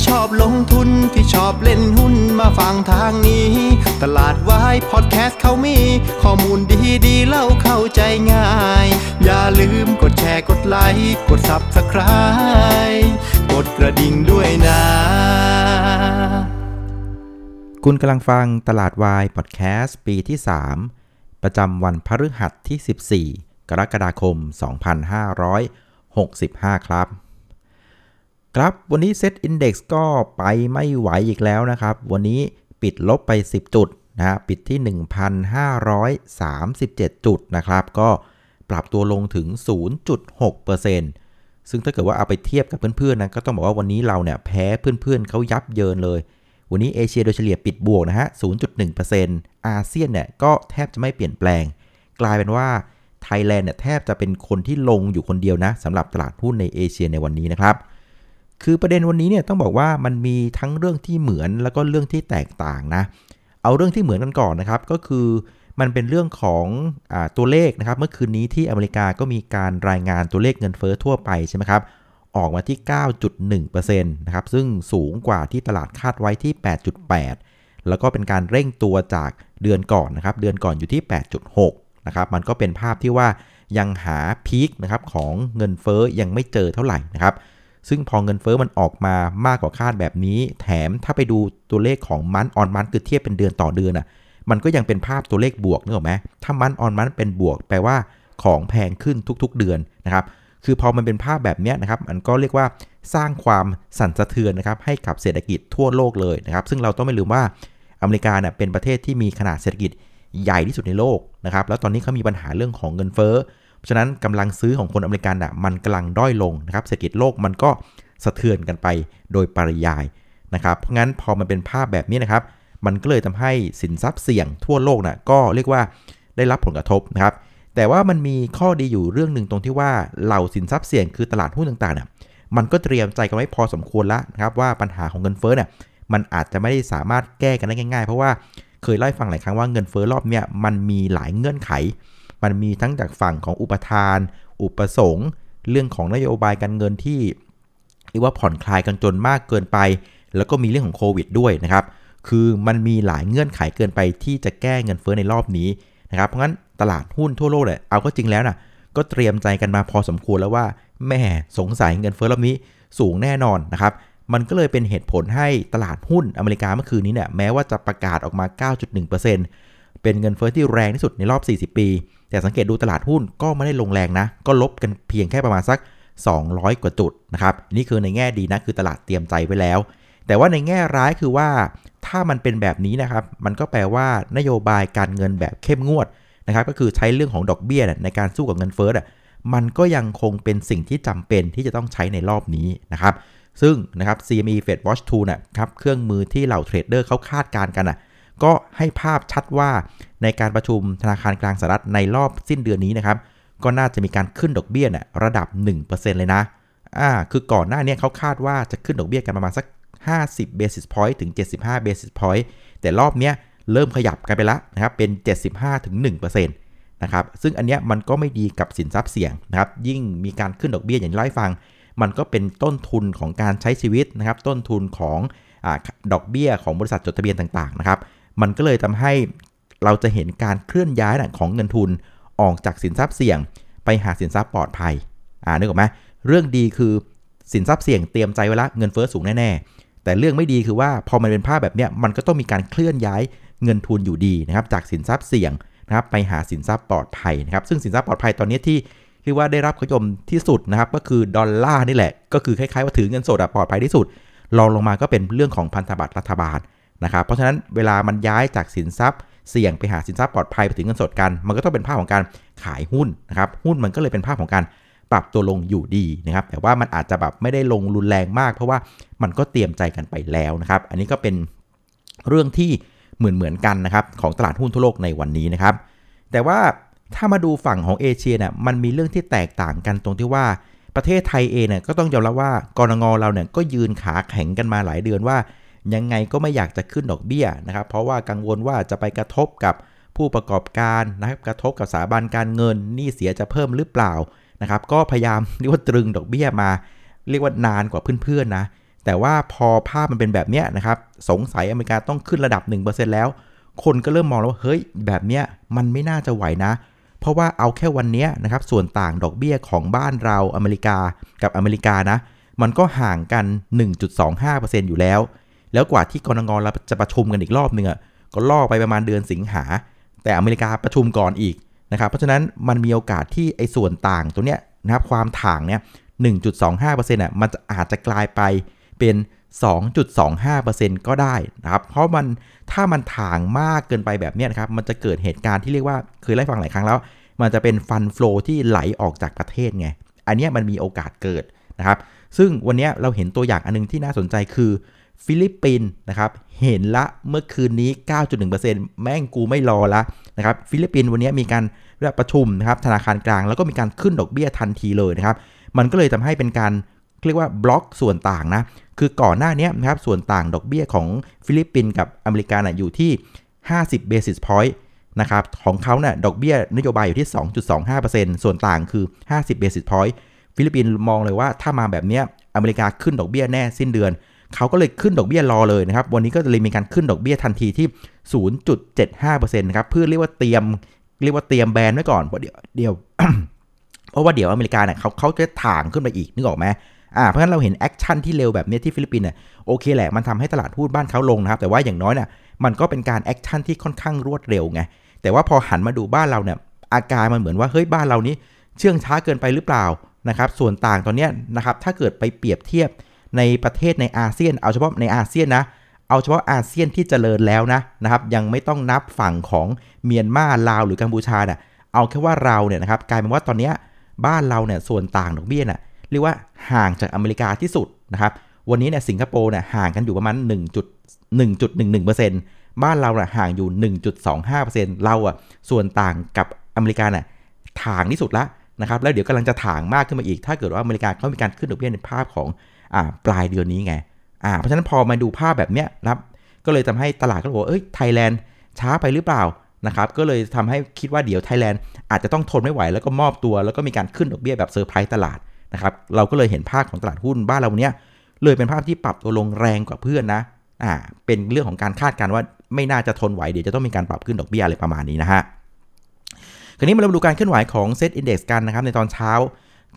ที่ชอบลงทุนที่ชอบเล่นหุ้นมาฟังทางนี้ ตลาดวายพอดแคสต์เขามี ข้อมูลดีดีเล่าเข้าใจง่าย อย่าลืมกดแชร์กดไลค์กด Subscribe กดกระดิ่งด้วยนะ คุณกำลังฟังตลาดวายพอดแคสต์ปีที่ 3 ประจำวันพฤหัสที่ 14 กรกฎาคม 2565 ครับ ครับวันนี้เซตอินดี x ก็ไปไม่ไหวอีกแล้วนะครับ วันนี้ปิดลบไป 10 จุดนะฮะปิดที่ 1,537 จุดนะครับ ก็ปรับตัวลงถึง 0.6%ซึ่งถ้าเกิดว่าเอาไปเทียบกับเพื่อนๆนะก็ต้องบอกว่าวันนี้เราเนี่ยแพ้เพื่อนๆเขายับเยินเลย วันนี้เอเชียโดยเฉลี่ยปิดบวกนะฮะ 0.1%อาเซียนเนี่ยก็แทบจะไม่เปลี่ยนแปลง กลายเป็นว่าไทยแลนด์เนี่ยแทบจะเป็นคนที่ลงอยู่คนเดียวนะสำหรับตลาดหุ้นในเอเชียในวันนี้นะครับ คือประเด็นวันนี้เนี่ยต้องบอกว่ามันมีทั้งเรื่องที่เหมือนแล้วก็เรื่องที่แตกต่างนะ เอาเรื่องที่เหมือนกันก่อนนะครับก็คือมันเป็นเรื่องของอตัวเลขนะครับ เมื่อคืนนี้ที่อเมริกาก็มีการรายงานตัวเลขเงินเฟ้อทั่วไปใช่ไหมครับออกมาที่ 9.1%นะครับซึ่งสูงกว่าที่ตลาดคาดไว้ที่ 8.8 แล้วก็เป็นการเร่งตัวจากเดือนก่อนนะครับ เดือนก่อนอยู่ที่ 8.6 นะครับ มันก็เป็นภาพที่ว่ายังหาพีคนะครับของเงินเฟ้อยังไม่เจอเท่าไหร่นะครับ ซึ่งพอเงินเฟ้อมันออกมามากกว่าคาดแบบนี้ แถมถ้าไปดูตัวเลขของมันออนมันคือเทียบเป็นเดือนต่อเดือนอะมันก็ยังเป็นภาพตัวเลขบวกนึกออกไหมถ้ามันออนมันเป็นบวก แปลว่าของแพงขึ้นทุกๆเดือนนะครับ คือพอมันเป็นภาพแบบนี้นะครับ มันก็เรียกว่าสร้างความสั่นสะเทือนนะครับให้กับเศรษฐกิจทั่วโลกเลยนะครับ ซึ่งเราต้องไม่ลืมว่าอเมริกาเนี่ยเป็นประเทศที่มีขนาดเศรษฐกิจใหญ่ที่สุดในโลกนะครับ แล้วตอนนี้เขามีปัญหาเรื่องของเงินเฟ้อ เพราะฉะนั้นกำลังซื้อของคนอเมริกันอะมันกำลังด้อยลงนะครับเศรษฐกิจโลกมันก็สะเทือนกันไปโดยปริยายนะครับเพราะงั้นพอมันเป็นภาพแบบนี้นะครับ มันก็เลยทำให้สินทรัพย์เสี่ยงทั่วโลกนะก็เรียกว่าได้รับผลกระทบนะครับ แต่ว่ามันมีข้อดีอยู่เรื่องหนึ่งตรงที่ว่าเหล่าสินทรัพย์เสี่ยงคือตลาดหุ้นต่างๆเนี่ยมันก็เตรียมใจกันไว้พอสมควรแล้วนะครับว่าปัญหาของเงินเฟ้อเนี่ยมันอาจจะไม่ได้สามารถแก้กันได้ง่ายๆ เพราะว่าเคยเล่าให้ฟังหลายครั้งว่าเงินเฟ้อรอบเนี้ยมันมีหลายเงื่อนไข มันมีทั้งจากฝั่งของอุปทาน อุปสงค์ เรื่องของนโยบายการเงินที่เรียกว่าผ่อนคลายกันจนมากเกินไป แล้วก็มีเรื่องของโควิดด้วยนะครับ คือมันมีหลายเงื่อนไขเกินไปที่จะแก้เงินเฟ้อในรอบนี้นะครับ เพราะงั้นตลาดหุ้นทั่วโลกเนี่ยเอาก็จริงแล้วนะก็เตรียมใจกันมาพอสมควรแล้วว่าแม่สงสัยเงินเฟ้อรอบนี้สูงแน่นอนนะครับ มันก็เลยเป็นเหตุผลให้ตลาดหุ้นอเมริกาเมื่อคืนนี้เนี่ยแม้ว่าจะประกาศออกมา 9.1%เเป็นเงินเฟ้อที่แรงที่สุดในรอบ 40 ปี แต่สังเกตดูตลาดหุ้นก็ไม่ได้ลงแรงนะ ก็ลบกันเพียงแค่ประมาณสัก 200 กว่าจุดนะครับ นี่คือในแง่ดีนะ คือตลาดเตรียมใจไว้แล้ว แต่ว่าในแง่ร้ายคือว่า ถ้ามันเป็นแบบนี้นะครับ มันก็แปลว่านโยบายการเงินแบบเข้มงวดนะครับ ก็คือใช้เรื่องของดอกเบี้ยในการสู้กับเงินเฟ้อมันก็ยังคงเป็นสิ่งที่จำเป็นที่จะต้องใช้ในรอบนี้นะครับ ซึ่งนะครับ CME Fed Watch 2นะครับ เครื่องมือที่เหล่าเทรดเดอร์เขาคาดการณ์กันอะ ก็ให้ภาพชัดว่าในการประชุมธนาคารกลางสหรัฐในรอบสิ้นเดือนนี้นะครับ ก็น่าจะมีการขึ้นดอกเบี้ยน่ะระดับ 1%เลยนะอ่าคือก่อนหน้านี้เขาคาดว่าจะขึ้นดอกเบี้ยกันประมาณสัก 50 basis point ถึง 75 basis point แต่รอบเนี้ยเริ่มขยับกันไปแล้วนะครับเป็น 75ถึง1%นะครับซึ่งอันเนี้ยมันก็ไม่ดีกับสินทรัพย์เสี่ยงนะครับยิ่งมีการขึ้นดอกเบี้ยอย่างที่เล่าให้ฟัง มันก็เป็นต้นทุนของการใช้ชีวิตนะครับต้นทุนของอดอกเบี้ยของบริษัทจดทะเบียนต่างๆนะครับ มันก็เลยทำให้เราจะเห็นการเคลื่อนย้ายของเงินทุนออกจากสินทรัพย์เสี่ยง ไปหาสินทรัพย์ปลอดภัย อ่านึกออกไหมเรื่องดีคือสินทรัพย์เสี่ยงเตรียมใจไว้ละเงินเฟ้อสูงแน่ๆ แต่เรื่องไม่ดีคือว่าพอมันเป็นภาพแบบเนี้ยมันก็ต้องมีการเคลื่อนย้ายเงินทุนอยู่ดีนะครับจากสินทรัพย์เสี่ยงนะครับไปหาสินทรัพย์ปลอดภัยนะครับซึ่งสินทรัพย์ปลอดภัยตอนนี้ที่เรียกว่าได้รับความนิยมที่สุดนะครับก็คือดอลลาร์นี่แหละ ก็คือคล้ายๆว่าถือเงินสดปลอดภัยที่สุดรองลงมาก็เป็นเรื่องของพันธบัตรรัฐบาล นะครับ เพราะฉะนั้นเวลามันย้ายจากสินทรัพย์ เสี่ยงไปหาสินทรัพย์ปลอดภัยไปถึงเงินสดกัน มันก็ต้องเป็นภาพของการขายหุ้นนะครับ หุ้นมันก็เลยเป็นภาพของการปรับตัวลงอยู่ดีนะครับ แต่ว่ามันอาจจะแบบไม่ได้ลงรุนแรงมาก เพราะว่ามันก็เตรียมใจกันไปแล้วนะครับ อันนี้ก็เป็นเรื่องที่เหมือนเหมือนกันนะครับของตลาดหุ้นทั่วโลกในวันนี้นะครับ แต่ว่าถ้ามาดูฝั่งของเอเชียเนี่ยมันมีเรื่องที่แตกต่างกันตรงที่ว่าประเทศไทยเองเนี่ยก็ต้องยอมรับว่ากรงงเราเนี่ยก็ยืนขาแข็งกันมาหลายเดือนว่า ยังไงก็ไม่อยากจะขึ้นดอกเบี้ยนะครับ เพราะว่ากังวลว่าจะไปกระทบกับผู้ประกอบการนะครับ กระทบกับสถาบันการเงินนี้เสียจะเพิ่มหรือเปล่านะครับ ก็พยายามเรียกว่าตรึงดอกเบี้ยมา เรียกว่านานกว่าเพื่อนๆนะแต่ว่าพอภาพมันเป็นแบบเนี้ยนะครับ สงสัยอเมริกาต้องขึ้นระดับ 1%แล้ว คนก็เริ่มมองแล้วว่าเฮ้ยแบบเนี้ยมันไม่น่าจะไหวนะ เพราะว่าเอาแค่วันนี้นะครับส่วนต่างดอกเบี้ยของบ้านเราอเมริกากับอเมริกานะ มันก็ห่างกัน 1.25%อยู่แล้ว แล้วกว่าที่กรงงเราจะประชุมกันอีกรอบหนึงอะก็ล่อไปประมาณเดือนสิงหา แต่อเมริกาประชุมก่อนอีกนะครับเพราะฉะนั้นมันมีโอกาสที่ไอ้ส่วนต่างตัวเนี้ยนะครับความถ่างเนี้ย1.25%อะมันอาจจะกลายไปเป็น 2.25%ก็ได้นะครับ เพราะมันถ้ามันถ่างมากเกินไปแบบนี้นะครับ มันจะเกิดเหตุการณ์ที่เรียกว่าเคยไล่ฟังหลายครั้งแล้ว มันจะเป็นฟันฟลูที่ไหลออกจากประเทศไง อันนี้มันมีโอกาสเกิดนะครับ ซึ่งวันนี้เราเห็นตัวอย่างอันนึงที่น่าสนใจคือ ฟิลิปปินส์นะครับเห็นละเมื่อคืนนี้ 9.1%แม่งกูไม่รอละนะครับฟิลิปปินส์วันนี้มีการประชุมนะครับธนาคารกลางแล้วก็มีการขึ้นดอกเบี้ยทันทีเลยนะครับมันก็เลยทำให้เป็นการเรียกว่าบล็อกส่วนต่างนะคือก่อนหน้านี้นะครับส่วนต่างดอกเบี้ยของฟิลิปปินส์กับอเมริกานะอยู่ที่ 50 basis point นะครับของเขาเนะ่ยดอกเบี้ยนโยบายอยู่ที่ 2.25%ส่วนต่างคือ 50 basis point ฟิลิปปินส์มองเลยว่าถ้ามาแบบนี้อเมริกาขึ้นดอกเบี้ยแน่สิ้นเดือน เขาก็เลยขึ้นดอกเบี้ยรอเลยนะครับ วันนี้ก็เลยมีการขึ้นดอกเบี้ยทันทีที่ 0.75%นะครับเพื่อเรียกว่าเตรียมเรียกว่าเตรียมแบนไว้ก่อนเพราะเดี๋ยวเดี๋ยวเพราะว่าเดี๋ยวอเมริกาเนี่ยเขาเขาจะถ่างขึ้นไปอีกนึกออกไหมอ่าเพราะฉะนั้นเราเห็น action ที่เร็วแบบนี้ที่ฟิลิปปินส์เนี่ยโอเคแหละมันทำให้ตลาดหุ้นบ้านเขาลงนะครับ แต่ว่าอย่างน้อยเนี่ยมันก็เป็นการ action ที่ค่อนข้างรวดเร็วไงแต่ว่าพอหันมาดูบ้านเราเนี่ยอาการมันเหมือนว่าเฮ้ยบ้านเรานี้เชื่องช้าเกินไปหรือเปล่านะครับส่วนต่างตอนนี้นะครับถ้าเกิดไปเปรียบเทียบ ในประเทศในอาเซียน เอาเฉพาะในอาเซียนนะเอาเฉพาะอาเซียนที่เจริญแล้วนะนะครับยังไม่ต้องนับฝั่งของเมียนมาลาวหรือกัมพูชาเนี่ยเอาแค่ว่าเราเนี่ยนะครับกลายเป็นว่าตอนนี้บ้านเราเนี่ยส่วนต่างดอกเบี้ยน่ะเรียกว่าห่างจากอเมริกาที่สุดนะครับวันนี้เนี่ยสิงคโปร์เนี่ยห่างกันอยู่ประมาณ 1.1.11%บ้านเราเนี่ยห่างอยู่ 1.25%เราอะส่วนต่างกับอเมริกาเนี่ยถ่างที่สุดละนะครับแล้วเดี๋ยวกำลังจะถ่างมากขึ้นมาอีก ถ้าเกิดว่าอเมริกาเขามีการขึ้นดอกเบี้ยในภาพของ อ่าปลายเดือนนี้ไงอ่าเพราะฉะนั้นพอมาดูภาพแบบเนี้ยนะครับก็เลยทำให้ตลาดก็บอกเอ้ยไทยแลนด์ช้าไปหรือเปล่านะครับก็เลยทำให้คิดว่าเดี๋ยวไทยแลนด์อาจจะต้องทนไม่ไหวแล้วก็มอบตัว แล้วก็มีการขึ้นดอกเบี้ยแบบเซอร์ไพรส์ตลาดนะครับเราก็เลยเห็นภาพของตลาดหุ้นบ้านเราเนี้ยเลยเป็นภาพที่ปรับตัวลงแรงกว่าเพื่อนนะอ่าเป็นเรื่องของการคาดการณ์ว่าไม่น่าจะทนไหวเดี๋ยวจะต้องมีการปรับขึ้นดอกเบี้ยอะไรประมาณนี้นะฮะคราวนี้มาดูการเคลื่อนไหวของเซตอินดี x กันนะครับในตอนเช้า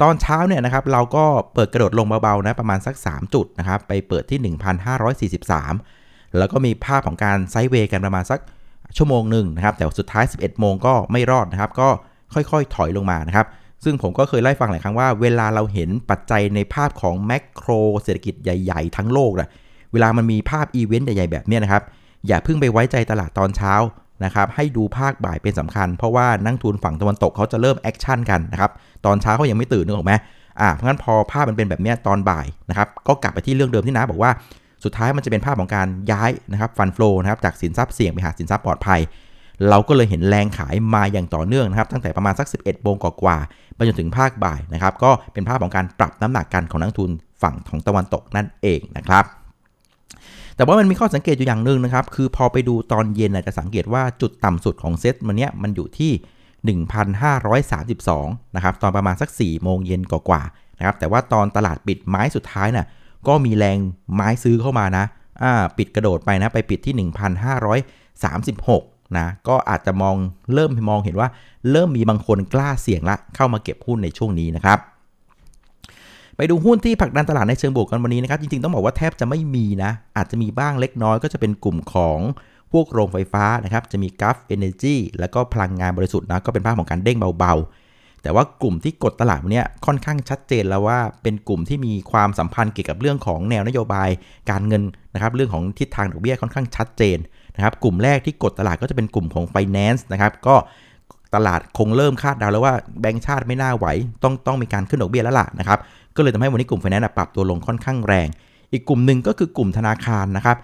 ตอนเช้าเนี่ยนะครับเราก็เปิดกระโดดลงเบาๆนะประมาณสัก 3 จุดนะครับไปเปิดที่ 1,543 แล้วก็มีภาพของการ sideway กันประมาณสักชั่วโมงหนึ่งนะครับแต่สุดท้าย 11 โมงก็ไม่รอดนะครับ ก็ค่อยๆถอยลงมานะครับ ซึ่งผมก็เคยเล่าให้ฟังหลายครั้งว่าเวลาเราเห็นปัจจัยในภาพของ macroเศรษฐกิจใหญ่ๆ ทั้งโลกนะเวลามันมีภาพอีเวนต์ใหญ่ๆแบบนี้นะครับอย่าเพิ่งไปไว้ใจตลาดตอนเช้า นะครับให้ดูภาคบ่ายเป็นสำคัญ เพราะว่านักลงทุนฝั่งตะวันตกเขาจะเริ่ม action กันนะครับตอนเช้าเขายังไม่ตื่นนึกออกไหมอ่าเพราะงั้นพอภาพมันเป็นแบบนี้ตอนบ่ายนะครับก็กลับไปที่เรื่องเดิมที่นะบอกว่าสุดท้ายมันจะเป็นภาพของการย้ายนะครับ fund flow นะครับจากสินทรัพย์เสี่ยงไปหาสินทรัพย์ปลอดภัย เราก็เลยเห็นแรงขายมาอย่างต่อเนื่องนะครับตั้งแต่ประมาณสัก 11โมงกว่าไปจนถึงภาคบ่ายนะครับก็เป็นภาพของการปรับน้ำหนักกันของนักทุนฝั่งของตะวันตกนั่นเองนะครับ แต่ว่ามันมีข้อสังเกตอยู่อย่างหนึ่งนะครับ คือพอไปดูตอนเย็นอาจจะสังเกตว่าจุดต่ำสุดของเซตมันเนี้ยมันอยู่ที่ 1,532 นะครับ ตอนประมาณสัก 4 โมงเย็นกว่าๆนะครับ แต่ว่าตอนตลาดปิดไม้สุดท้ายนะ่ะก็มีแรงไม้ซื้อเข้ามานะอ่าปิดกระโดดไปนะ ไปปิดที่ 1,536 นะ ก็อาจจะมองเริ่มมองเห็นว่า เริ่มมีบางคนกล้าเสี่ยงละเข้ามาเก็บหุ้นในช่วงนี้นะครับ ไปดูหุ้นที่ผลักดันตลาดในเชิงบวกกันวันนี้นะครับ จริงๆ ต้องบอกว่าแทบจะไม่มีนะ อาจจะมีบ้างเล็กน้อยก็จะเป็นกลุ่มของพวกโรงไฟฟ้านะครับ จะมีกัฟเอเนจีแล้วก็พลังงานบริสุทธิ์นะ ก็เป็นภาพของการเด้งเบาๆ แต่ว่ากลุ่มที่กดตลาดวันนี้ค่อนข้างชัดเจนแล้วว่าเป็นกลุ่มที่มีความสัมพันธ์เกี่ยวกับเรื่องของแนวนโยบายการเงินนะครับ เรื่องของทิศทางดอกเบี้ยค่อนข้างชัดเจนนะครับ กลุ่มแรกที่กดตลาดก็จะเป็นกลุ่มของ Finance นะครับ ก็ ตลาดคงเริ่มคาดเดาแล้วว่าแบงก์ชาติไม่น่าไหว ต้องต้องมีการขึ้นดอกเบี้ยแล้วล่ะนะครับ ก็เลยทำให้วันนี้กลุ่ม Finance ปรับตัวลงค่อนข้างแรง อีกกลุ่มหนึ่งก็คือกลุ่มธนาคารนะครับ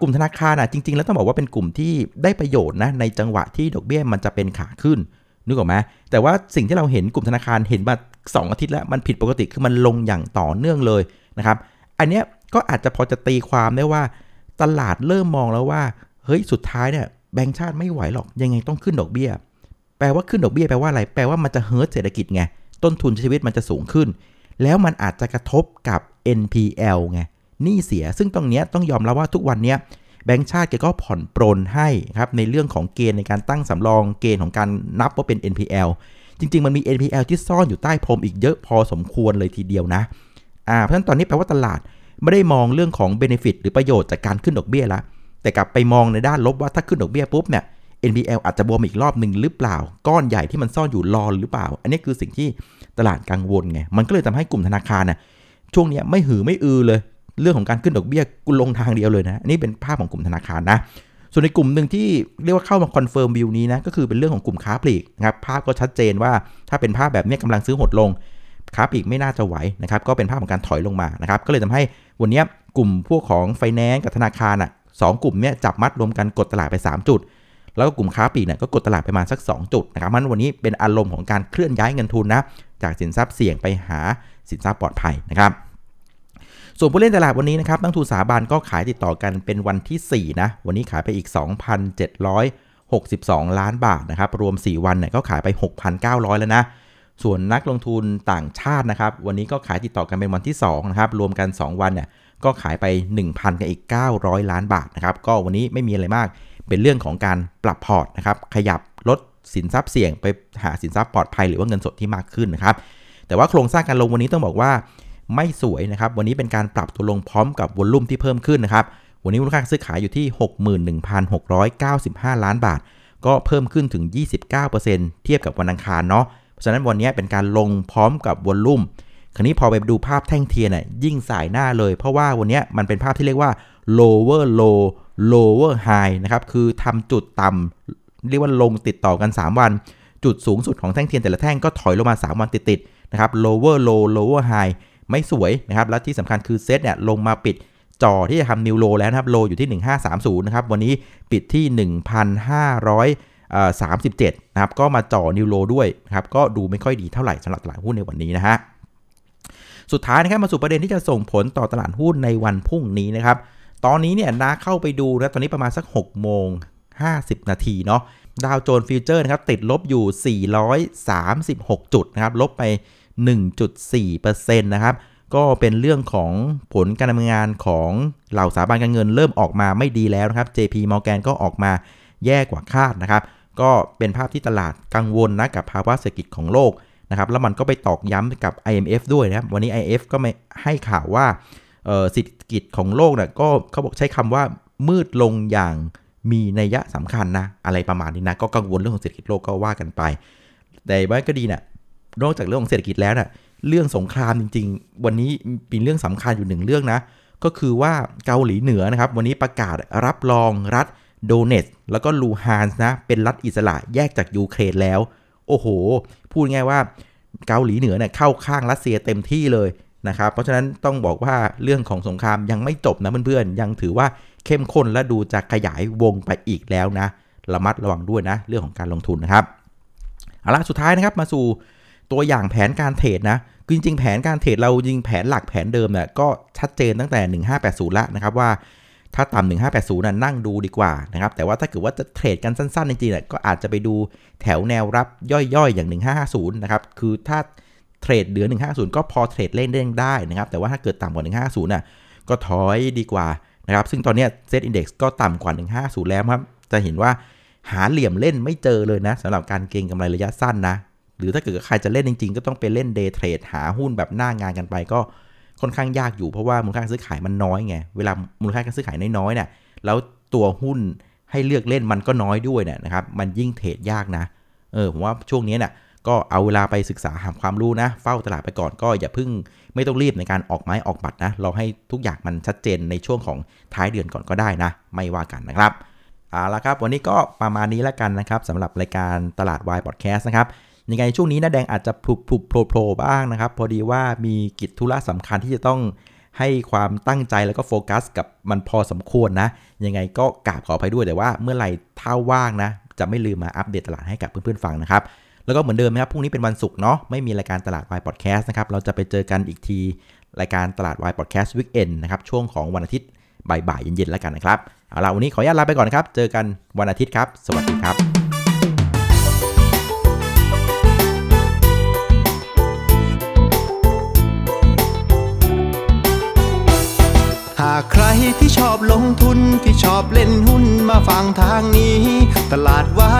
กลุ่มธนาคารอะจริง ๆ แล้วต้องบอกว่าเป็นกลุ่มที่ได้ประโยชน์นะในจังหวะที่ดอกเบี้ยมันจะเป็นขาขึ้นนึกออกไหมแต่ว่าสิ่งที่เราเห็นกลุ่มธนาคารเห็นมา 2 อาทิตย์แล้วมันผิดปกติคือมันลงอย่างต่อเนื่องเลยนะครับ อันนี้ก็อาจจะพอจะตีความได้ว่า ตลาดเริ่มมองแล้วว่าเฮ้ยสุดท้ายเนี่ยแบงก์ชาติไม่ไหวหรอกยังไงต้องขึ้นดอกเบี้ย แปลว่าขึ้นดอกเบี้ยแปลว่าอะไร แปลว่ามันจะเฮิร์ตเศรษฐกิจไง ต้นทุนชีวิตมันจะสูงขึ้น แล้วมันอาจจะกระทบกับ NPL ไง หนี้เสีย ซึ่งตรงนี้ต้องยอมรับว่าทุกวันนี้แบงก์ชาติแกก็ผ่อนปรนให้ครับในเรื่องของเกณฑ์ในการตั้งสำรองเกณฑ์ของการนับว่าเป็น NPL จริง ๆ มันมี NPL ที่ซ่อนอยู่ใต้พรมอีกเยอะพอสมควรเลยทีเดียวนะ อ่า เพราะฉะนั้นตอนนี้แปลว่าตลาดไม่ได้มองเรื่องของ benefit หรือประโยชน์จากการขึ้นดอกเบี้ยละ แต่กลับไปมองในด้านลบว่าถ้าขึ้นดอกเบี้ยปุ๊บเนี่ย NPL อาจจะบวมอีกรอบหนึ่งหรือเปล่า ก้อนใหญ่ที่มันซ่อนอยู่รอหรือเปล่า อันนี้คือสิ่งที่ตลาดกังวลไง มันก็เลยทำให้กลุ่มธนาคารน่ะช่วงนี้ไม่หือไม่อือเลย เรื่องของการขึ้นดอกเบี้ยกูลงทางเดียวเลยนะอันนี้เป็นภาพของกลุ่มธนาคารนะ ส่วนในกลุ่มหนึ่งที่เรียกว่าเข้ามา confirm view นี้นะก็คือเป็นเรื่องของกลุ่มค้าปลีกนะครับภาพก็ชัดเจนว่าถ้าเป็นภาพแบบนี้กำลังซื้อหดลงค้าปลีกไม่น่าจะไหวนะครับก็เป็นภาพของการถอยลงมานะครับก็เลยทำให้วันนี้กลุ่มพวกของไฟแนนซ์กับธนาคารอะสกลุ่มเนี้ยจับมัดรวมกันกดตลาดไป 3 จุด แล้วก็กลุ่มค้าปลีกเนี่ยก็กดตลาดไปมาสัก 2 จุดนะครับมันวันนี้เป็นอารมณ์ของการเคลื่อนย้ายเงินทุนนะจากสินทรัพย์เสี่ยงไปหาสินทรัพย์ปลอดภัยนะครับส่วนผู้เล่นตลาดวันนี้นะครับนักทุนสถาบันก็ขายติดต่อกันเป็นวันที่ 4 นะ วันนี้ขายไปอีก 2,762 ล้านบาทนะครับ รวม 4 วันเนี่ยก็ขายไป 6,900 แล้วนะ ส่วนนักลงทุนต่างชาตินะครับ วันนี้ก็ขายติดต่อกันเป็นวันที่2นะครับ รวมกัน 2 วันเนี่ยก็ขายไป 1,000 กันอีก 900 ล้านบาทนะครับ ก็วันนี้ไม่มีอะไรมาก เป็นเรื่องของการปรับพอร์ตนะครับ ขยับลดสินทรัพย์เสี่ยงไปหาสินทรัพย์ปลอดภัยหรือว่าเงินสดที่มากขึ้นนะครับ แต่ว่าโครงสร้างการลงวันนี้ต้องบอกว่าไม่สวยนะครับ วันนี้เป็นการปรับตัวลงพร้อมกับวอลลุ่มที่เพิ่มขึ้นนะครับ วันนี้มูลค่าซื้อขายอยู่ที่ 61,695 ล้านบาท ก็เพิ่มขึ้นถึง 29%เทียบกับวันอังคารเนาะ เพราะฉะนั้นวันนี้เป็นการลงพร้อมกับวอลลุ่ม คราวนี้พอไปดูภาพแท่งเทียนน่ยยิ่งสายหน้าเลย เพราะว่าวันนี้มันเป็นภาพที่เรียกว่า lower low lower high นะครับคือทำจุดต่ำเรียกว่าลงติดต่อกัน 3 วัน จุดสูงสุดของแท่งเทียนแต่ละแท่งก็ถอยลงมา 3 วันติดๆนะครับ lower low lower high ไม่สวยนะครับ และที่สำคัญคือเซตเนี่ยลงมาปิดจ่อที่จะทำ new low แล้วนะครับ low อยู่ที่ 1530 นะครับ วันนี้ปิดที่ 1,537 นะครับ ก็มาจ่อ new low ด้วยนะครับ ก็ดูไม่ค่อยดีเท่าไหร่สำหรับตลาดหุ้นในวันนี้นะฮะ สุดท้ายนะครับมาสู่ประเด็นที่จะส่งผลต่อตลาดหุ้นในวันพรุ่งนี้นะครับ ตอนนี้เนี่ยนาเข้าไปดูนะตอนนี้ประมาณสัก6โมง50 นาทีเนาะดาวโจนส์ฟิวเจอร์นะครับติดลบอยู่ 436 จุดนะครับลบไป 1.4%นะครับก็เป็นเรื่องของผลการดำเนินงานของเหล่าสถาบันการเงินเริ่มออกมาไม่ดีแล้วนะครับ JP Morgan ก็ออกมาแย่กว่าคาดนะครับ ก็เป็นภาพที่ตลาดกังวลนะกับภาวะเศรษฐกิจของโลกนะครับแล้วมันก็ไปตอกย้ำกับ IMF ด้วยนะครับ วันนี้ IMF ก็ไม่ให้ข่าวว่า เศรษฐกิจของโลกนี่ยก็เขาบอกใช้คำว่ามืดลงอย่างมีนัยสำคัญนะ อะไรประมาณนี้นะ ก็กังวลเรื่องของเศรษฐกิจโลกก็ว่ากันไป แต่ว่าก็ดีนะนอกจากเรื่องของเศรษฐกิจแล้วนะ่ะเรื่องสงครามจริง ๆ วันนี้เป็นเรื่องสำคัญอยู่หนึ่งเรื่องนะ ก็คือว่าเกาหลีเหนือนะครับ วันนี้ประกาศรับรองรัฐโดเนตแล้วก็ลูฮานส์นะ เป็นรัฐอิสระแยกจากยูเครนแล้ว โอ้โห พูดง่ายว่าเกาหลีเหนือเนี่ยเข้าข้างรัสเซียเต็มที่เลย นะครับเพราะฉะนั้นต้องบอกว่าเรื่องของสงครามยังไม่จบนะเพื่อนๆยังถือว่าเข้มข้นและดูจะขยายวงไปอีกแล้วนะระมัดระวังด้วยนะเรื่องของการลงทุนนะครับเอาละสุดท้ายนะครับมาสู่ตัวอย่างแผนการเทรดนะจริงๆแผนการเทรดเราจริงแผนหลักแผนเดิมเนี่ยก็ชัดเจนตั้งแต่ 1580ล้วนะครับว่าถ้าต่ำ1580น่ะนั่งดูดีกว่านะครับแต่ว่าถ้าเกิดว่าจะเทรดกันสั้นๆจริงๆเนี่ยก็อาจจะไปดูแถวแนวรับย่อยๆอย่าง 1550นะครับคือถ้า เทรดเหลือ 150 ก็พอเทรดเล่นได้ได้นะครับ แต่ว่าถ้าเกิดต่ำกว่า 150น่ะก็ถอยดีกว่านะครับ ซึ่งตอนนี้เซตอินดี x ก็ต่ำกว่า 150 แล้วครับ จะเห็นว่าหาเหลี่ยมเล่นไม่เจอเลยนะสำหรับการเก็งกำไรระยะสั้นนะ หรือถ้าเกิดใครจะเล่นจริง ๆ ก็ต้องไปเล่นเดย์เทรดหาหุ้นแบบหน้างานกันไปก็ค่อนข้างยากอยู่เพราะว่ามูลค่าซื้อขายมันน้อยไง เวลามูลค่าการซื้อขายน้อยๆเนี่ย แล้วตัวหุ้นให้เลือกเล่นมันก็น้อยด้วยเนี่ยนะครับ มันยิ่งเทรดยากนะ เออผมว่าช่วงนี้เนี่ย ก็เอาเวลาไปศึกษาหาความรู้นะ เฝ้าตลาดไปก่อนก็อย่าเพิ่งไม่ต้องรีบในการออกไม้ออกบัตรนะเราให้ทุกอย่างมันชัดเจนในช่วงของท้ายเดือนก่อนก็ได้นะ ไม่ว่ากันนะครับเอาละครับ วันนี้ก็ประมาณนี้แล้วกันนะครับสำหรับรายการตลาดวายพอดแคสต์นะครับยังไงช่วงนี้นะแดงอาจจะพลุบพลุบโผล่โผล่บ้างนะครับ พอดีว่ามีกิจธุระสำคัญที่จะต้องให้ความตั้งใจแล้วก็โฟกัสกับมันพอสมควรนะ ยังไงก็กราบขออภัยด้วยแต่ว่าเมื่อไหร่เท่าว่างนะ จะไม่ลืมมาอัปเดตตลาดให้กับเพื่อนๆฟังนะครับ แล้วก็เหมือนเดิมนะครับพรุ่งนี้เป็นวันศุกร์เนาะไม่มีรายการตลาดวายพอดแคสต์นะครับเราจะไปเจอกันอีกทีรายการตลาดวายพอดแคสต์วิกเอนนะครับช่วงของวันอาทิตย์บ่ายๆเย็นๆแล้วกันนะครับเอาล่ะวันนี้ขออนุญาตลาไปก่อนครับเจอกันวันอาทิตย์ครับ สวัสดีครับ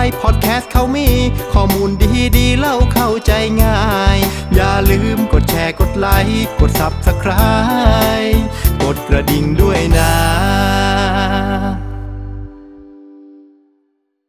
ายพอดแคสต์เขามี ข้อมูลดีๆเล่าเข้าใจง่าย อย่าลืมกดแชร์กดไลค์กด Subscribe กดกระดิ่งด้วยนะ